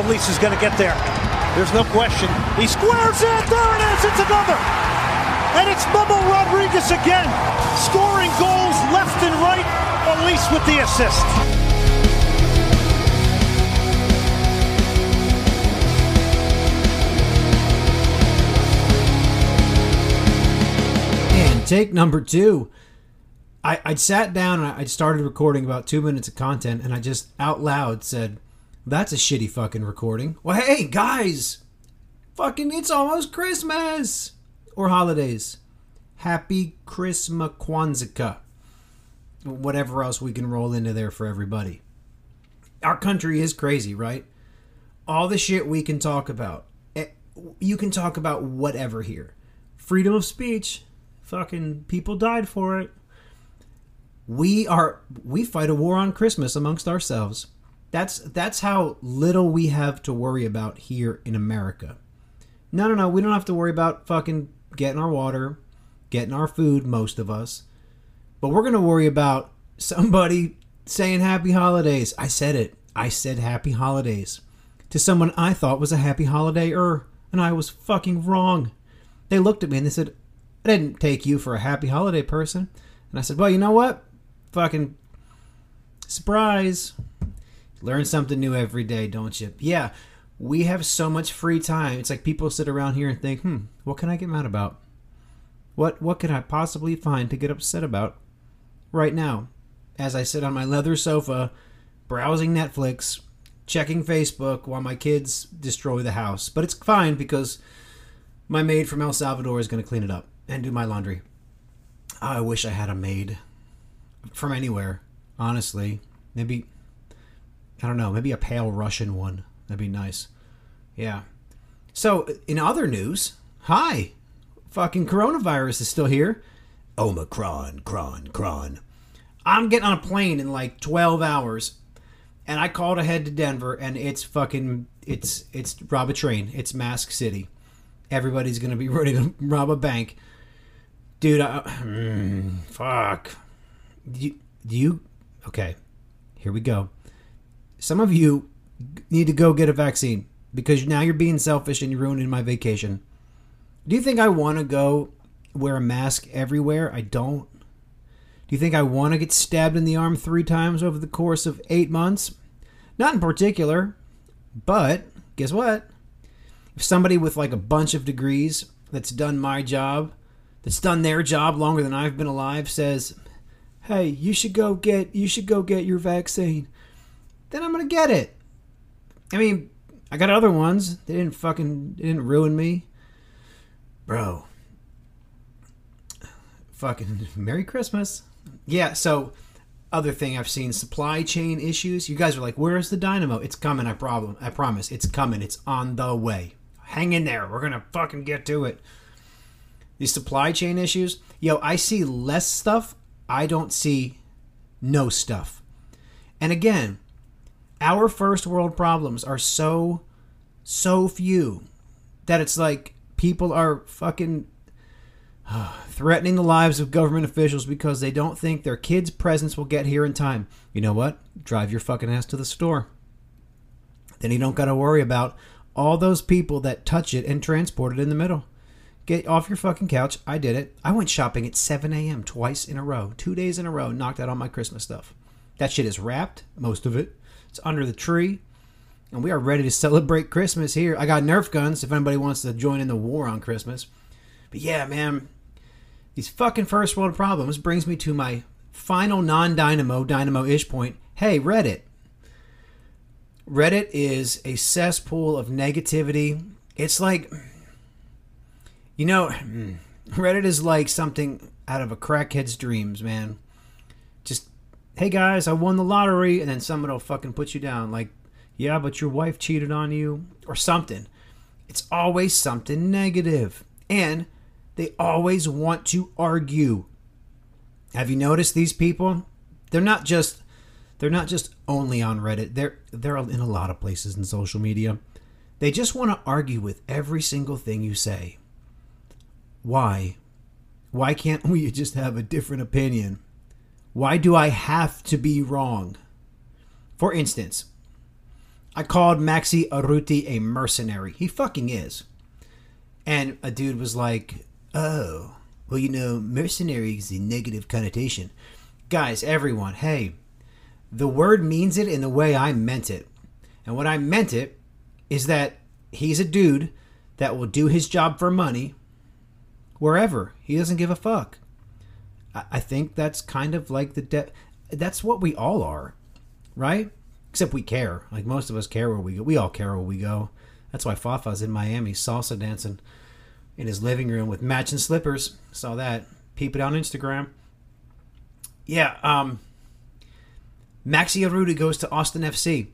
if Lisa's going to get there. There's no question. He squares it. There it is. It's another. And it's Bubba Rodriguez again, scoring goals left and right. Elis with the assist. And take number two. I, I sat down and I started recording about two minutes of content, and I just out loud said, That's a shitty fucking recording. Well, hey, guys! Fucking, it's almost Christmas! Or holidays. Happy Christmas Kwanzaa. Whatever else we can roll into there for everybody. Our country is crazy, right? All the shit we can talk about. Eh, You can talk about whatever here. Freedom of speech. Fucking people died for it we are we fight a war on Christmas amongst ourselves. That's that's how little we have to worry about here in America. No, no, no, we don't have to worry about fucking getting our water, getting our food, most of us. But we're gonna worry about somebody saying happy holidays. I said it. I said happy holidays to someone I thought was a happy holiday er, and I was fucking wrong. They looked at me and they said, I didn't take you for a happy holiday person. And I said, Well, you know what? fucking surprise. Learn something new every day, don't you? Yeah, we have so much free time. It's like people sit around here and think, hmm, what can I get mad about? What what can I possibly find to get upset about right now? As I sit on my leather sofa, browsing Netflix, checking Facebook while my kids destroy the house. But it's fine because my maid from El Salvador is going to clean it up and do my laundry. I wish I had a maid from anywhere, honestly. Maybe I don't know, maybe a pale Russian one. That'd be nice. Yeah. So, in other news, hi. Fucking coronavirus is still here. Omicron, cron, cron. I'm getting on a plane in like 12 hours and I called ahead to Denver and it's fucking it's it's rob a train. It's Mask City. Everybody's to be ready to rob a bank. Dude, I, mm, fuck do you, do you okay here we go some of you need to go get a vaccine because now you're being selfish and you're ruining my vacation. Do you think i want to go wear a mask everywhere? I don't. Do you think i want to get stabbed in the arm three times over the course of eight months? Not in particular but guess what? If somebody with like a bunch of degrees that's done my job that's done their job longer than i've been alive says hey, you should go get you should go get your vaccine. Then I'm gonna get it. I mean, I got other ones. They didn't fucking they didn't ruin me. Bro. Fucking Merry Christmas. Yeah, so other thing I've seen supply chain issues. You guys are like, "Where's the dynamo?" It's coming. I problem. I promise. It's coming. It's on the way. Hang in there. We're gonna fucking get to it. These supply chain issues. Yo, I see less stuff I don't see no stuff. And again, our first world problems are so, so few that it's like people are fucking threatening the lives of government officials because they don't think their kids' presents will get here in time. You know what? Drive your fucking ass to the store. Then you don't got to worry about all those people that touch it and transport it in the middle. Get off your fucking couch. I did it. I went shopping at 7 a.m. twice in a row, two days in a row, knocked out all my Christmas stuff. That shit is wrapped, most of it. It's under the tree. And we are ready to celebrate Christmas here. I got Nerf guns if anybody wants to join in the war on Christmas. But yeah, man, these fucking first world problems brings me to my final non dynamo, dynamo ish point. Hey, Reddit. Reddit is a cesspool of negativity. It's like you know, Reddit is like something out of a crackhead's dreams, man. Hey guys, I won the lottery, and then someone will fucking put you down. Like, yeah, but your wife cheated on you, or something. It's always something negative. And they always want to argue. Have you noticed these people? They're not just they're not just only on Reddit. They're they're in a lot of places in social media. They just want to argue with every single thing you say. Why? Why can't we just have a different opinion? Why do I have to be wrong? For instance, I called Maxi Urruti a mercenary. He fucking is. And a dude was like, oh, well, you know, mercenary is a negative connotation. Guys, everyone, hey, the word means it in the way I meant it. And what I meant it is that he's a dude that will do his job for money wherever. He doesn't give a fuck. I, think that's kind of like the de- that's what we all are, right? Except we care. Like most of us care where we go. We all care where we go. That's why Fafa's in Miami salsa dancing in his living room with matching slippers. Saw that. Peep it on Instagram. Yeah, um Maxi Urruti goes to Austin FC.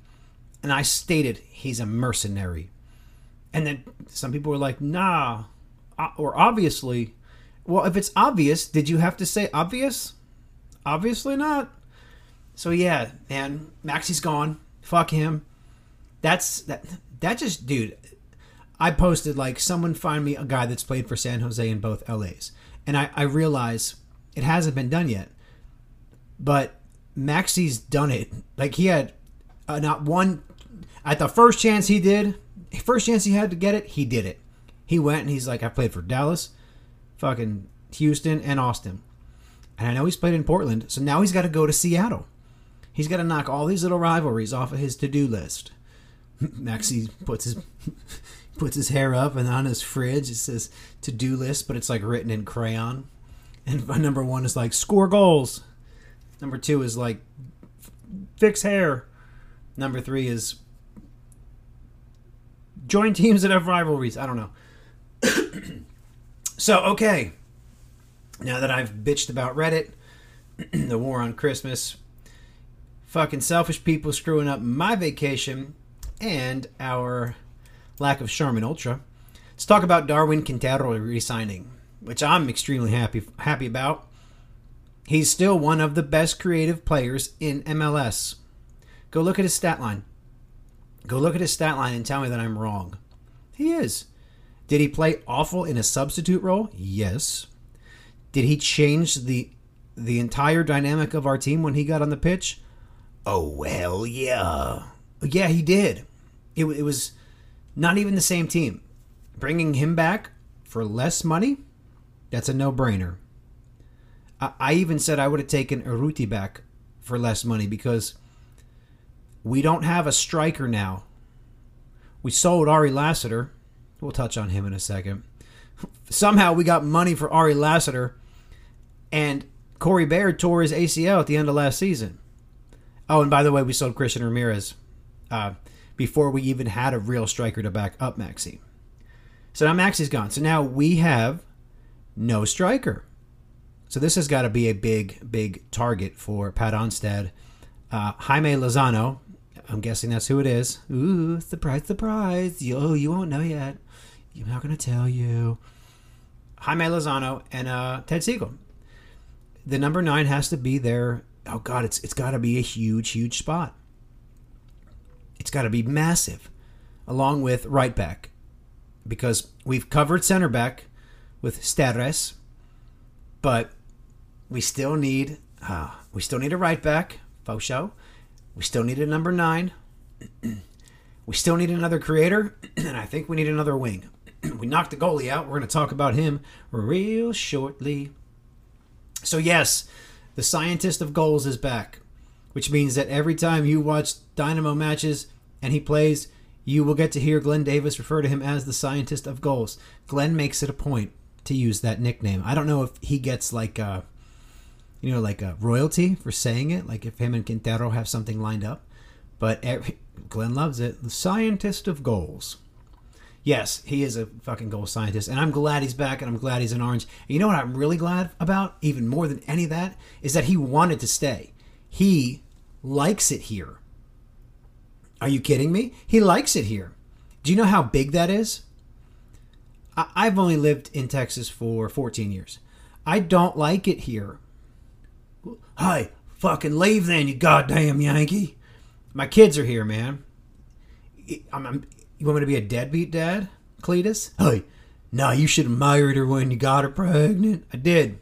And I stated he's a mercenary. And then some people were like, nah, or obviously. Well, if it's obvious, did you have to say obvious? Obviously not. So yeah, man, Maxi's gone. Fuck him. That's that. That just, dude. I posted like someone find me a guy that's played for San Jose in both LAs, and I I realize it hasn't been done yet. But Maxi's done it. Like he had uh, not one at the first chance he did, first chance he had to get it, he did it. He went and he's like, I played for Dallas, fucking Houston, and Austin. And I know he's played in Portland, so now he's got to go to Seattle. He's got to knock all these little rivalries off of his to-do list. Maxie puts his puts his hair up, and on his fridge it says to-do list, but it's like written in crayon. And number one is like score goals. Number two is like fix hair. Number three is join teams that have rivalries. I don't know. so, okay. Now that I've bitched about Reddit, the war on Christmas, fucking selfish people screwing up my vacation, and our lack of Charmin Ultra, let's talk about Darwin Quintero resigning, which I'm extremely happy happy about. He's still one of the best creative players in MLS. Go look at his stat line. Go look at his stat line and tell me that I'm wrong. He is. Did he play awful in a substitute role? Yes. Did he change the the entire dynamic of our team when he got on the pitch? Oh well, yeah. Yeah, he did. It, it was not even the same team. Bringing him back for less money, that's a no-brainer. I, I even said I would have taken Urruti back for less money because we don't have a striker now. We sold Ari Lassiter. We'll touch on him in a second. Somehow we got money for Ari Lassiter, and Corey Baird tore his ACL at the end of last season. Oh, and by the way, we sold Christian Ramirez uh, before we even had a real striker to back up Maxi. So now Maxi's gone. So now we have no striker. So this has got to be a big, big target for Pat Onstad. Uh, Jaime Lozano, I'm guessing that's who it is. Ooh, surprise, surprise. Yo, you won't know yet. I'm not going to tell you. Jaime Lozano and uh, Ted Segal. The number nine has to be there. Oh, God, it's, it's got to be a huge, huge spot. It's got to be massive, along with right back. Because we've covered center back with Steres, but we still need uh, we still need a right back, faux show. We still need a number nine. we still need another creator, and I think we need another wing. we knocked the goalie out. We're going to talk about him real shortly. So, yes, the scientist of goals is back, which means that every time you watch Dynamo matches and he plays, you will get to hear Glenn Davis refer to him as the scientist of goals. Glenn makes it a point to use that nickname. I don't know if he gets like. Uh, you know, like a royalty for saying it. Like if him and Quintero have something lined up. But every, Glenn loves it. The scientist of goals. Yes, he is a fucking goal scientist, and I'm glad he's back, and I'm glad he's in orange. And you know what I'm really glad about, even more than any of that, is that he wanted to stay. He likes it here. Are you kidding me? He likes it here. Do you know how big that is? I- I've only lived in Texas for 14 years. I don't like it here. Hey, fucking leave then, you goddamn Yankee. My kids are here, man. I'm, I'm, you want me to be a deadbeat dad, Cletus? Hey, no, you should have married her when you got her pregnant. I did.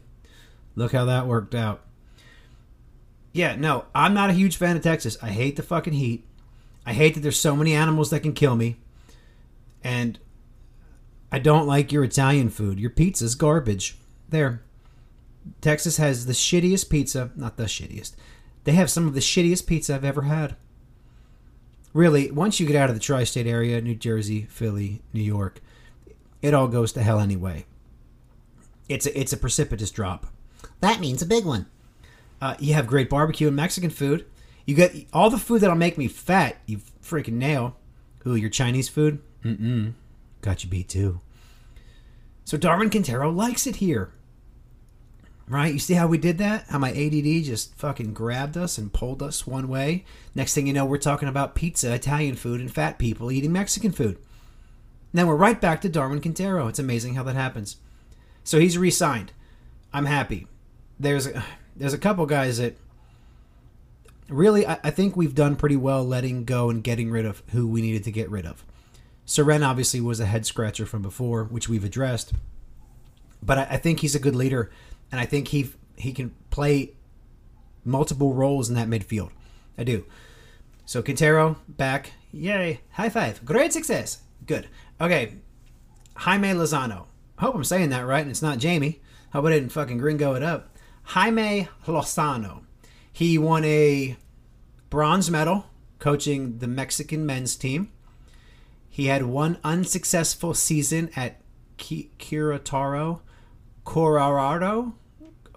Look how that worked out. Yeah, no, I'm not a huge fan of Texas. I hate the fucking heat. I hate that there's so many animals that can kill me. And I don't like your Italian food. Your pizza's garbage. There. Texas has the shittiest pizza. Not the shittiest. They have some of the shittiest pizza I've ever had. Really, once you get out of the tri state area, New Jersey, Philly, New York, it all goes to hell anyway. It's a, it's a precipitous drop. That means a big one. Uh, you have great barbecue and Mexican food. You get all the food that'll make me fat. You freaking nail. Ooh, your Chinese food? Mm-mm. Got you beat too. So Darwin Quintero likes it here. Right? You see how we did that? How my ADD just fucking grabbed us and pulled us one way. Next thing you know, we're talking about pizza, Italian food, and fat people eating Mexican food. then we're right back to Darwin Quintero. It's amazing how that happens. So he's re-signed. I'm happy. There's a, there's a couple guys that really I, I think we've done pretty well letting go and getting rid of who we needed to get rid of. Seren obviously was a head scratcher from before, which we've addressed. But I think he's a good leader, and I think he he can play multiple roles in that midfield. I do. So Quintero back, yay! High five! Great success. Good. Okay, Jaime Lozano. Hope I'm saying that right, and it's not Jamie. Hope I didn't fucking gringo it up. Jaime Lozano. He won a bronze medal coaching the Mexican men's team. He had one unsuccessful season at Ki- Kirataro, Corarado.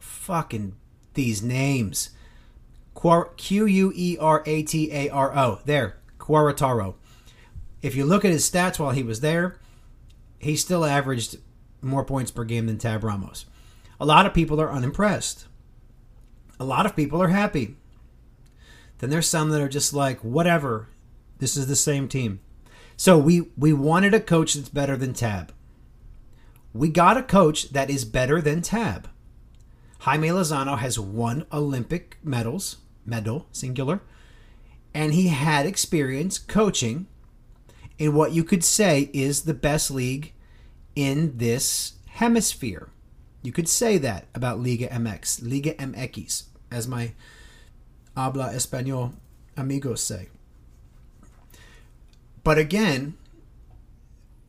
Fucking these names. Q U E R A T A R O. There, Quarataro. If you look at his stats while he was there, he still averaged more points per game than Tab Ramos. A lot of people are unimpressed. A lot of people are happy. Then there's some that are just like, whatever. This is the same team. So we we wanted a coach that's better than Tab. We got a coach that is better than Tab. Jaime Lozano has won Olympic medals, medal singular, and he had experience coaching in what you could say is the best league in this hemisphere. You could say that about Liga MX, Liga MX, as my habla español amigos say. But again,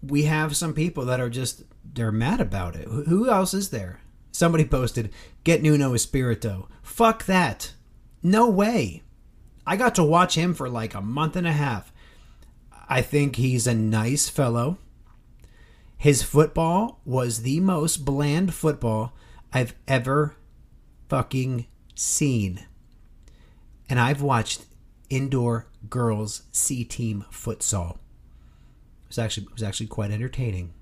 we have some people that are just they're mad about it. Who else is there? Somebody posted, "Get Nuno Espirito." Fuck that. No way. I got to watch him for like a month and a half. I think he's a nice fellow. His football was the most bland football I've ever fucking seen. And I've watched indoor girls C team futsal. It was actually it was actually quite entertaining.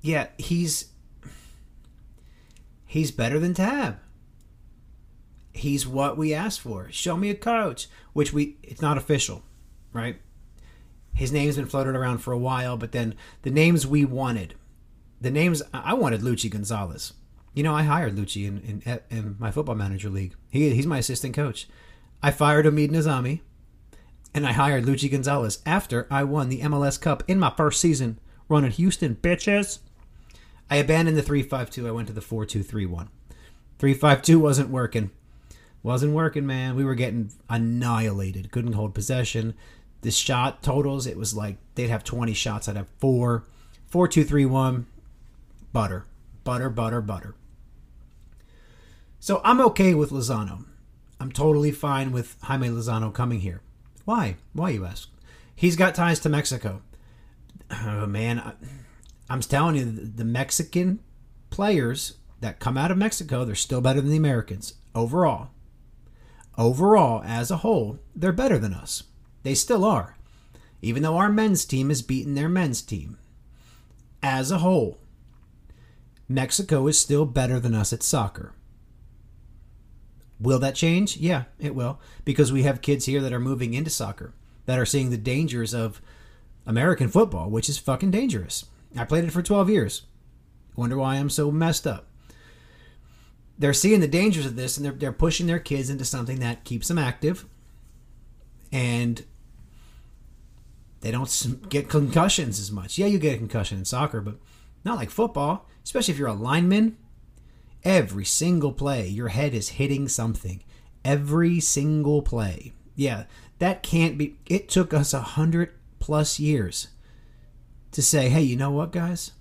Yeah, he's he's better than Tab. He's what we asked for. Show me a coach, which we it's not official, right? His name's been floated around for a while, but then the names we wanted, the names I wanted Luchi Gonzalez. You know, I hired Luchi in, in, in my football manager league. He, he's my assistant coach. I fired Omid Nizami, and I hired Luchi Gonzalez after I won the MLS Cup in my first season running Houston, bitches. I abandoned the 352. I went to the 4231. 352 wasn't working. Wasn't working, man. We were getting annihilated. Couldn't hold possession the shot totals, it was like they'd have 20 shots, I'd have four. Four, two, three, one. Butter. Butter, butter, butter. So I'm okay with Lozano. I'm totally fine with Jaime Lozano coming here. Why? Why, you ask? He's got ties to Mexico. Oh, man. I, I'm telling you, the Mexican players that come out of Mexico, they're still better than the Americans overall. Overall, as a whole, they're better than us. They still are, even though our men's team has beaten their men's team. As a whole, Mexico is still better than us at soccer. Will that change? Yeah, it will. Because we have kids here that are moving into soccer, that are seeing the dangers of American football, which is fucking dangerous. I played it for 12 years. Wonder why I'm so messed up. They're seeing the dangers of this and they're, they're pushing their kids into something that keeps them active and they don't get concussions as much. Yeah, you get a concussion in soccer, but not like football, especially if you're a lineman. Every single play, your head is hitting something. Every single play. Yeah, That can't be. It took us a hundred plus years to say, hey, you know what, guys?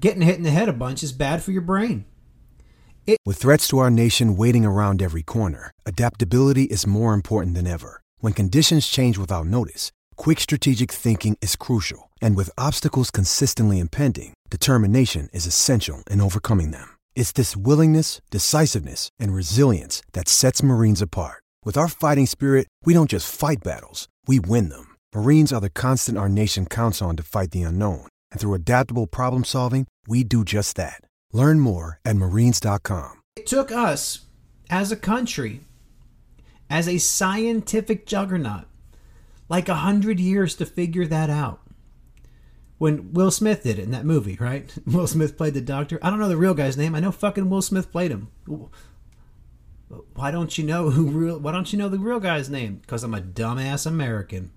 Getting hit in the head a bunch is bad for your brain. With threats to our nation waiting around every corner, adaptability is more important than ever. When conditions change without notice, quick strategic thinking is crucial. And with obstacles consistently impending, determination is essential in overcoming them. It's this willingness, decisiveness, and resilience that sets Marines apart. With our fighting spirit, we don't just fight battles, we win them. Marines are the constant our nation counts on to fight the unknown. And through adaptable problem solving, we do just that. Learn more at marines.com. It took us as a country, as a scientific juggernaut, like a hundred years to figure that out. When Will Smith did it in that movie, right? Will Smith played the doctor. I don't know the real guy's name. I know fucking Will Smith played him. Why don't you know who real? Why don't you know the real guy's name? Because I'm a dumbass American,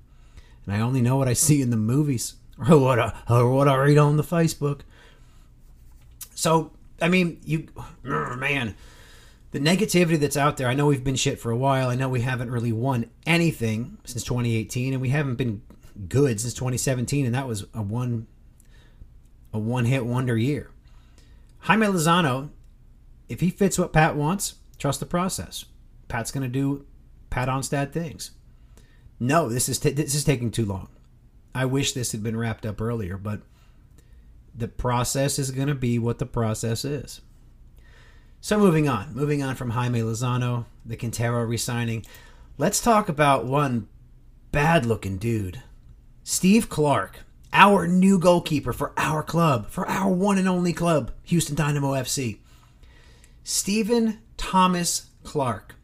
and I only know what I see in the movies or what I, or what I read on the Facebook. So, I mean, you, man, the negativity that's out there. I know we've been shit for a while. I know we haven't really won anything since 2018, and we haven't been good since 2017, and that was a one, a one-hit wonder year. Jaime Lozano, if he fits what Pat wants, trust the process. Pat's going to do Pat Onstad things. No, this is t- this is taking too long. I wish this had been wrapped up earlier, but the process is going to be what the process is. So moving on, moving on from Jaime Lozano, the Quintero resigning, let's talk about one bad-looking dude, Steve Clark, our new goalkeeper for our club, for our one and only club, Houston Dynamo FC. Stephen Thomas Clark,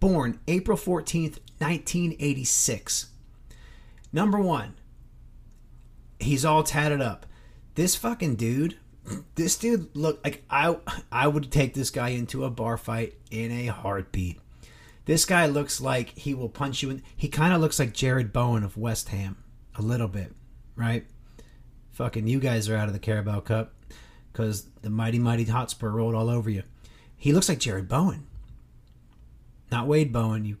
born April 14th, 1986. Number one, he's all tatted up. This fucking dude, this dude look like I I would take this guy into a bar fight in a heartbeat. This guy looks like he will punch you in. He kind of looks like Jarrod Bowen of West Ham, a little bit, right? Fucking you guys are out of the Carabao Cup because the mighty mighty Hotspur rolled all over you. He looks like Jarrod Bowen, not Wade Bowen, you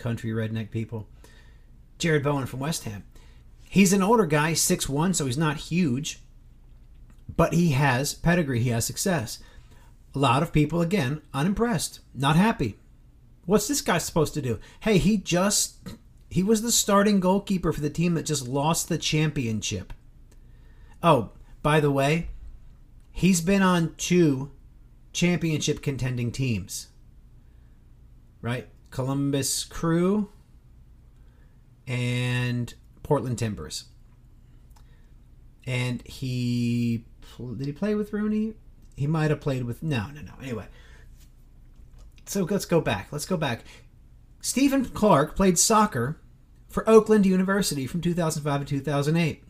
country redneck people. Jarrod Bowen from West Ham. He's an older guy, six one, so he's not huge, but he has pedigree, he has success. A lot of people, again, unimpressed, not happy. What's this guy supposed to do? Hey, he just he was the starting goalkeeper for the team that just lost the championship. Oh, by the way, he's been on two championship contending teams. Right? Columbus Crew and Portland Timbers. And he did he play with Rooney? He might have played with no, no, no. Anyway, so let's go back. Let's go back. Stephen Clark played soccer for Oakland University from 2005 to 2008.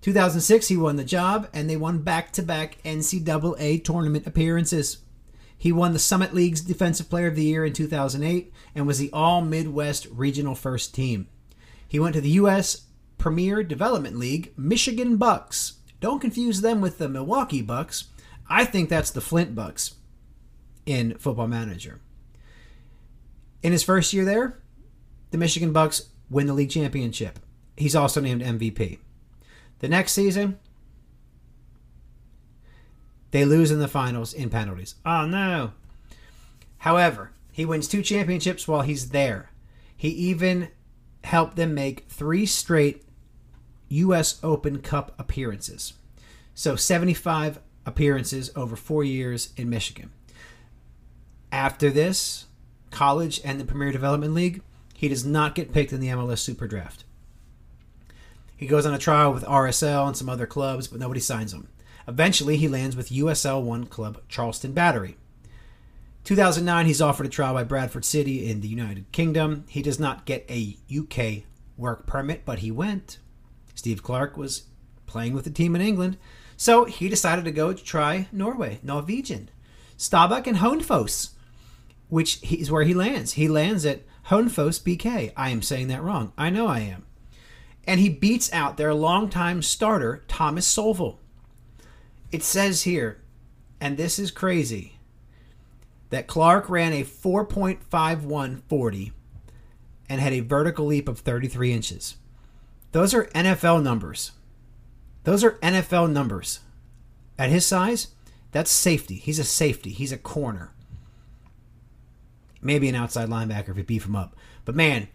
2006, he won the job, and they won back-to-back NCAA tournament appearances. He won the Summit League's Defensive Player of the Year in 2008 and was the All Midwest Regional First Team. He went to the U.S. Premier Development League, Michigan Bucks. Don't confuse them with the Milwaukee Bucks. I think that's the Flint Bucks in Football Manager. In his first year there, the Michigan Bucks win the league championship. He's also named MVP. The next season, they lose in the finals in penalties. Oh no. However, he wins two championships while he's there. He even helped them make three straight U.S. Open Cup appearances. So 75 appearances over four years in Michigan. After this, college and the Premier Development League, he does not get picked in the MLS Super Draft. He goes on a trial with RSL and some other clubs, but nobody signs him. Eventually, he lands with USL 1 club Charleston Battery. 2009, he's offered a trial by Bradford City in the United Kingdom. He does not get a UK work permit, but he went. Steve Clark was playing with the team in England, so he decided to go to try Norway, Norwegian. Stabæk and Honfoss, which is where he lands. He lands at Honfoss BK. I am saying that wrong. I know I am. And he beats out their longtime starter, Thomas Solville. It says here, and this is crazy, that Clark ran a 4.5140 and had a vertical leap of 33 inches. Those are NFL numbers. Those are NFL numbers. At his size, that's safety. He's a safety. He's a corner. Maybe an outside linebacker if you beef him up. But man,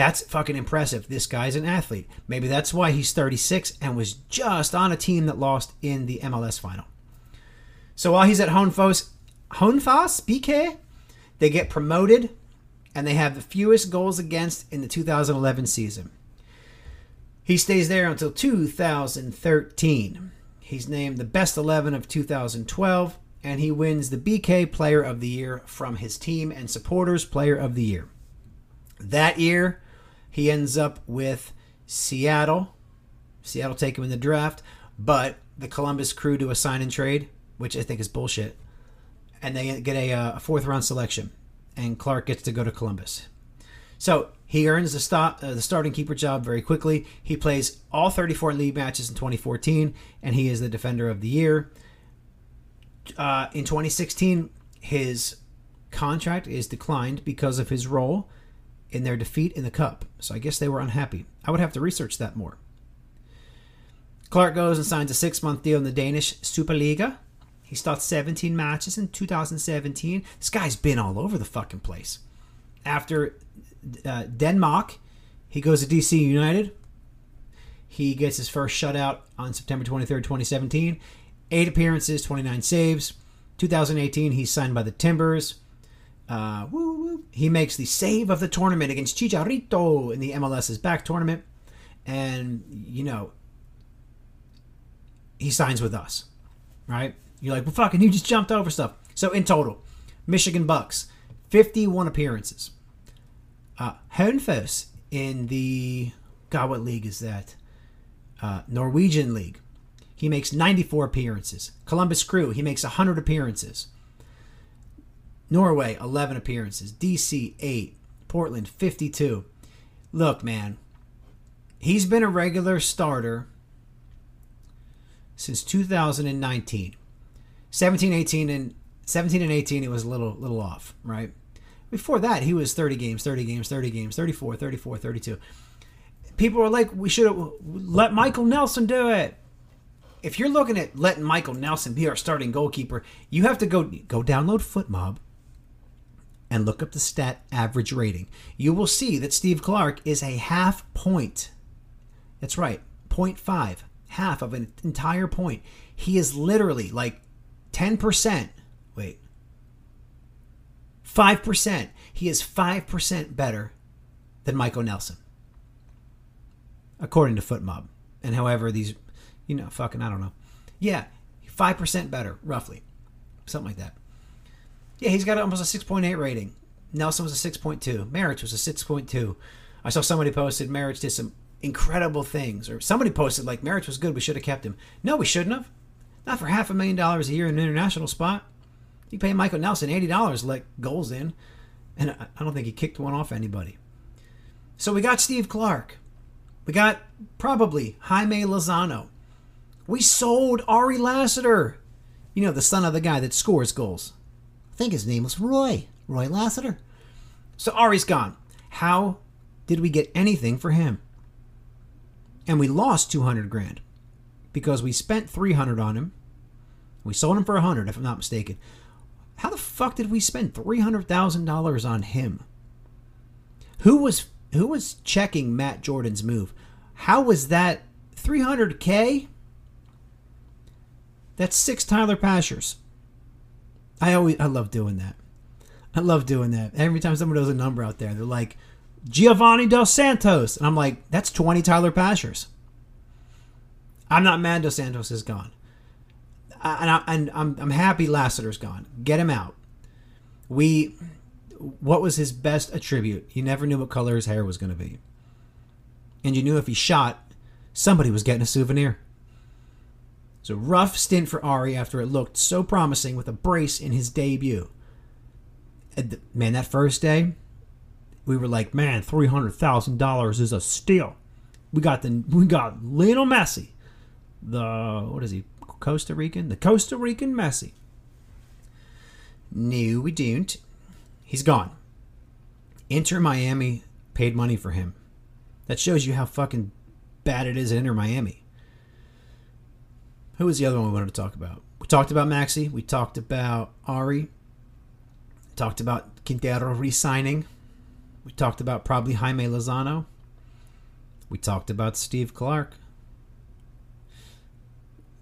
that's fucking impressive. This guy's an athlete. Maybe that's why he's 36 and was just on a team that lost in the MLS final. So while he's at Honfos, Honfos BK, they get promoted and they have the fewest goals against in the 2011 season. He stays there until 2013. He's named the best 11 of 2012 and he wins the BK Player of the Year from his team and supporters Player of the Year. That year, he ends up with Seattle. Seattle take him in the draft, but the Columbus Crew do a sign and trade, which I think is bullshit. And they get a, uh, a fourth round selection, and Clark gets to go to Columbus. So he earns the, stop, uh, the starting keeper job very quickly. He plays all 34 league matches in 2014, and he is the defender of the year. Uh, in 2016, his contract is declined because of his role in their defeat in the Cup. So I guess they were unhappy. I would have to research that more. Clark goes and signs a six month deal in the Danish Superliga. He starts 17 matches in 2017. This guy's been all over the fucking place. After uh, Denmark, he goes to DC United. He gets his first shutout on September 23rd, 2017. Eight appearances, 29 saves. 2018, he's signed by the Timbers. Uh, woo, woo. He makes the save of the tournament against Chicharito in the MLS is Back tournament. And, you know, he signs with us, right? You're like, well, fucking, you just jumped over stuff. So in total, Michigan Bucks, 51 appearances. Uh, Hönefoss in the, God, what league is that? Uh, Norwegian League. He makes 94 appearances. Columbus Crew, he makes 100 appearances. Norway, 11 appearances. DC, 8. Portland, 52. Look, man, he's been a regular starter since 2019. 17, 18, and 17 and 18, it was a little little off, right? Before that, he was 30 games, 30 games, 30 games, 34, 34, 32. People are like, we should have let Michael Nelson do it. If you're looking at letting Michael Nelson be our starting goalkeeper, you have to go go download FotMob and look up the stat average rating. You will see that Steve Clark is a half point. That's right, 0.5, half of an entire point. He is literally like 10%. Wait. 5%. He is 5% better than Michael Nelson. According to FotMob. And however these, you know, fucking, I don't know. Yeah, 5% better, roughly. Something like that. Yeah, he's got almost a 6.8 rating. Nelson was a 6.2. Marić was a 6.2. I saw somebody posted Marić did some incredible things. Or somebody posted, like, Marić was good. We should have kept him. No, we shouldn't have. Not for half a million dollars a year in an international spot. You pay Michael Nelson $80 to let goals in. And I don't think he kicked one off anybody. So we got Steve Clark. We got probably Jaime Lozano. We sold Ari Lassiter. You know, the son of the guy that scores goals. Think his name was Roy. Roy Lassiter. So Ari's gone. How did we get anything for him? And we lost 200 grand because we spent 300 on him. We sold him for 100 if I'm not mistaken. How the fuck did we spend $300,000 on him? Who was who was checking Matt Jordan's move? How was that 300k? That's six Tyler Pashers. I always I love doing that. I love doing that. Every time someone does a number out there, they're like Giovanni Dos Santos, and I'm like, that's 20 Tyler Pashers. I'm not mad Dos Santos is gone, and, I, and I'm I'm happy Lassiter's gone. Get him out. We, what was his best attribute? You never knew what color his hair was going to be, and you knew if he shot, somebody was getting a souvenir. So rough stint for Ari after it looked so promising with a brace in his debut. Man, that first day, we were like, man, three hundred thousand dollars is a steal. We got the we got Lionel Messi, the what is he, Costa Rican, the Costa Rican Messi. No, we don't. He's gone. Inter Miami paid money for him. That shows you how fucking bad it is at Inter Miami. Who was the other one we wanted to talk about? We talked about Maxi. We talked about Ari. Talked about Quintero re-signing. We talked about probably Jaime Lozano. We talked about Steve Clark.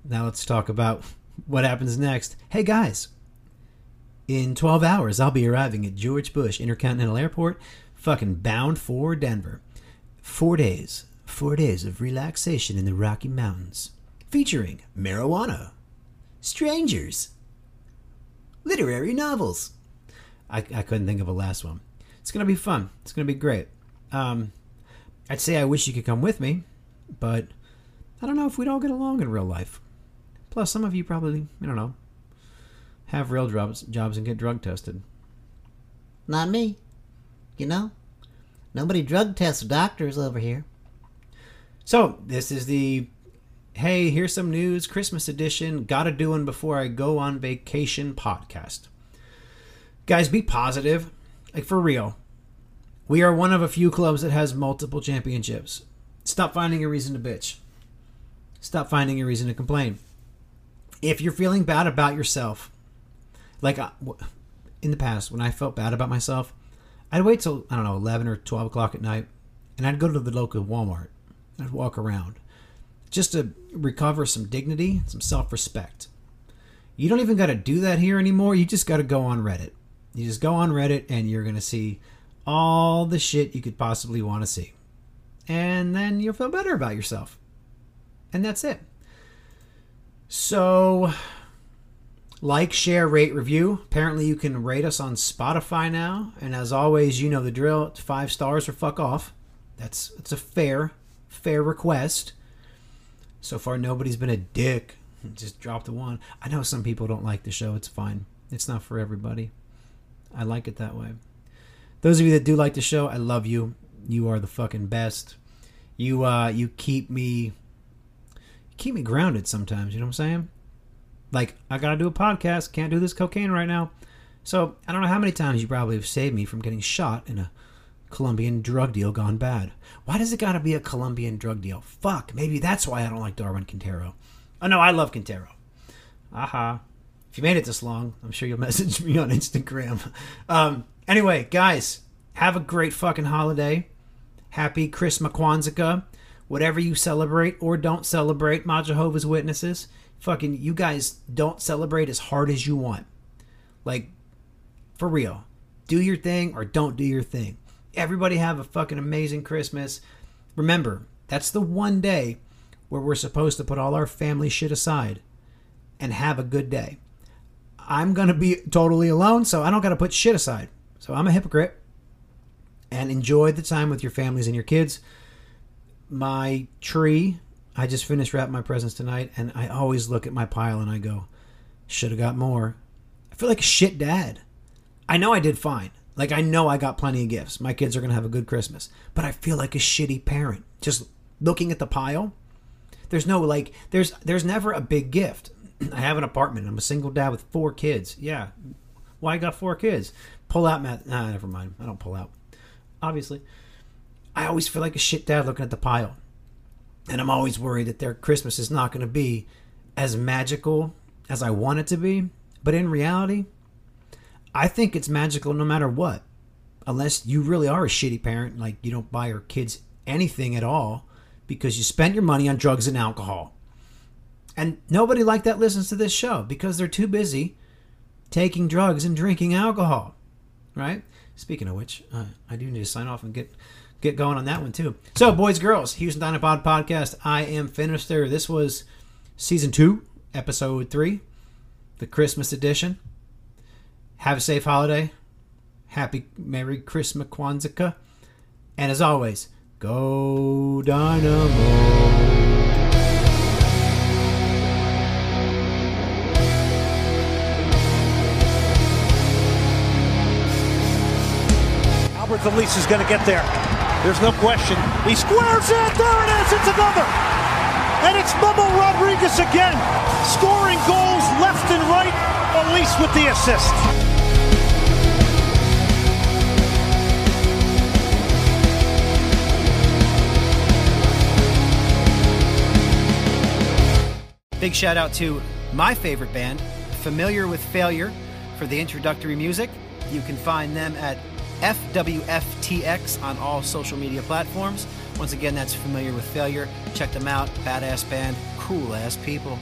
Now let's talk about what happens next. Hey guys, in 12 hours, I'll be arriving at George Bush Intercontinental Airport, fucking bound for Denver. Four days, four days of relaxation in the Rocky Mountains, featuring marijuana, strangers, literary novels. I, I couldn't think of a last one. It's gonna be fun. It's gonna be great. Um, I'd say I wish you could come with me, but I don't know if we'd all get along in real life. Plus, some of you probably, I don't know, have real jobs, jobs and get drug tested. Not me. You know? Nobody drug tests doctors over here. So, this is the hey, here's some news Christmas edition. Gotta do one before I go on vacation podcast. Guys, be positive. Like, for real. We are one of a few clubs that has multiple championships. Stop finding a reason to bitch. Stop finding a reason to complain. If you're feeling bad about yourself, like uh, w- in the past, when I felt bad about myself, I'd wait till, I don't know, 11 or 12 o'clock at night, and I'd go to the local Walmart. I'd walk around just to recover some dignity, some self respect. You don't even got to do that here anymore. You just got to go on Reddit. You just go on Reddit and you're going to see all the shit you could possibly want to see. And then you'll feel better about yourself. And that's it. So, like, share, rate, review. Apparently, you can rate us on Spotify now. And as always, you know the drill. It's five stars or fuck off. That's it's a fair, fair request. So far, nobody's been a dick. Just drop the one. I know some people don't like the show. It's fine. It's not for everybody. I like it that way. Those of you that do like the show, I love you. You are the fucking best. You uh you keep me keep me grounded sometimes, you know what I'm saying? Like I got to do a podcast, can't do this cocaine right now. So, I don't know how many times you probably have saved me from getting shot in a Colombian drug deal gone bad. Why does it got to be a Colombian drug deal? Fuck, maybe that's why I don't like Darwin Quintero. Oh no, I love Quintero. Aha. If you made it this long, I'm sure you'll message me on Instagram. Um, anyway, guys, have a great fucking holiday. Happy Christmas Kwanzaa. Whatever you celebrate or don't celebrate, my Jehovah's Witnesses. Fucking, you guys don't celebrate as hard as you want. Like, for real. Do your thing or don't do your thing. Everybody have a fucking amazing Christmas. Remember, that's the one day where we're supposed to put all our family shit aside and have a good day. I'm going to be totally alone, so I don't got to put shit aside. So I'm a hypocrite. And enjoy the time with your families and your kids. My tree, I just finished wrapping my presents tonight, and I always look at my pile and I go, should have got more. I feel like a shit dad. I know I did fine. Like I know I got plenty of gifts. My kids are gonna have a good Christmas. But I feel like a shitty parent. Just looking at the pile. There's no like there's there's never a big gift. I have an apartment. I'm a single dad with four kids. Yeah. Why I got four kids? Pull out math. Nah, never mind. I don't pull out. Obviously. I always feel like a shit dad looking at the pile. And I'm always worried that their Christmas is not going to be as magical as I want it to be. But in reality, I think it's magical no matter what. Unless you really are a shitty parent, like you don't buy your kids anything at all because you spent your money on drugs and alcohol. And nobody like that listens to this show because they're too busy taking drugs and drinking alcohol. Right? Speaking of which, uh, I do need to sign off and get get going on that one too. So, boys, and girls, Houston Dynapod podcast. I am Finister. This was season two, episode three, the Christmas edition. Have a safe holiday. Happy Merry Christmas Kwanzaa. And as always, go Dynamo. Alberth Elis is going to get there. There's no question. He squares it. There it is. It's another. And it's Bubba Rodriguez again, scoring goals left and right. Elise with the assist. Big shout out to my favorite band, Familiar with Failure, for the introductory music. You can find them at FWFTX on all social media platforms. Once again, that's Familiar with Failure. Check them out. Badass band, cool ass people.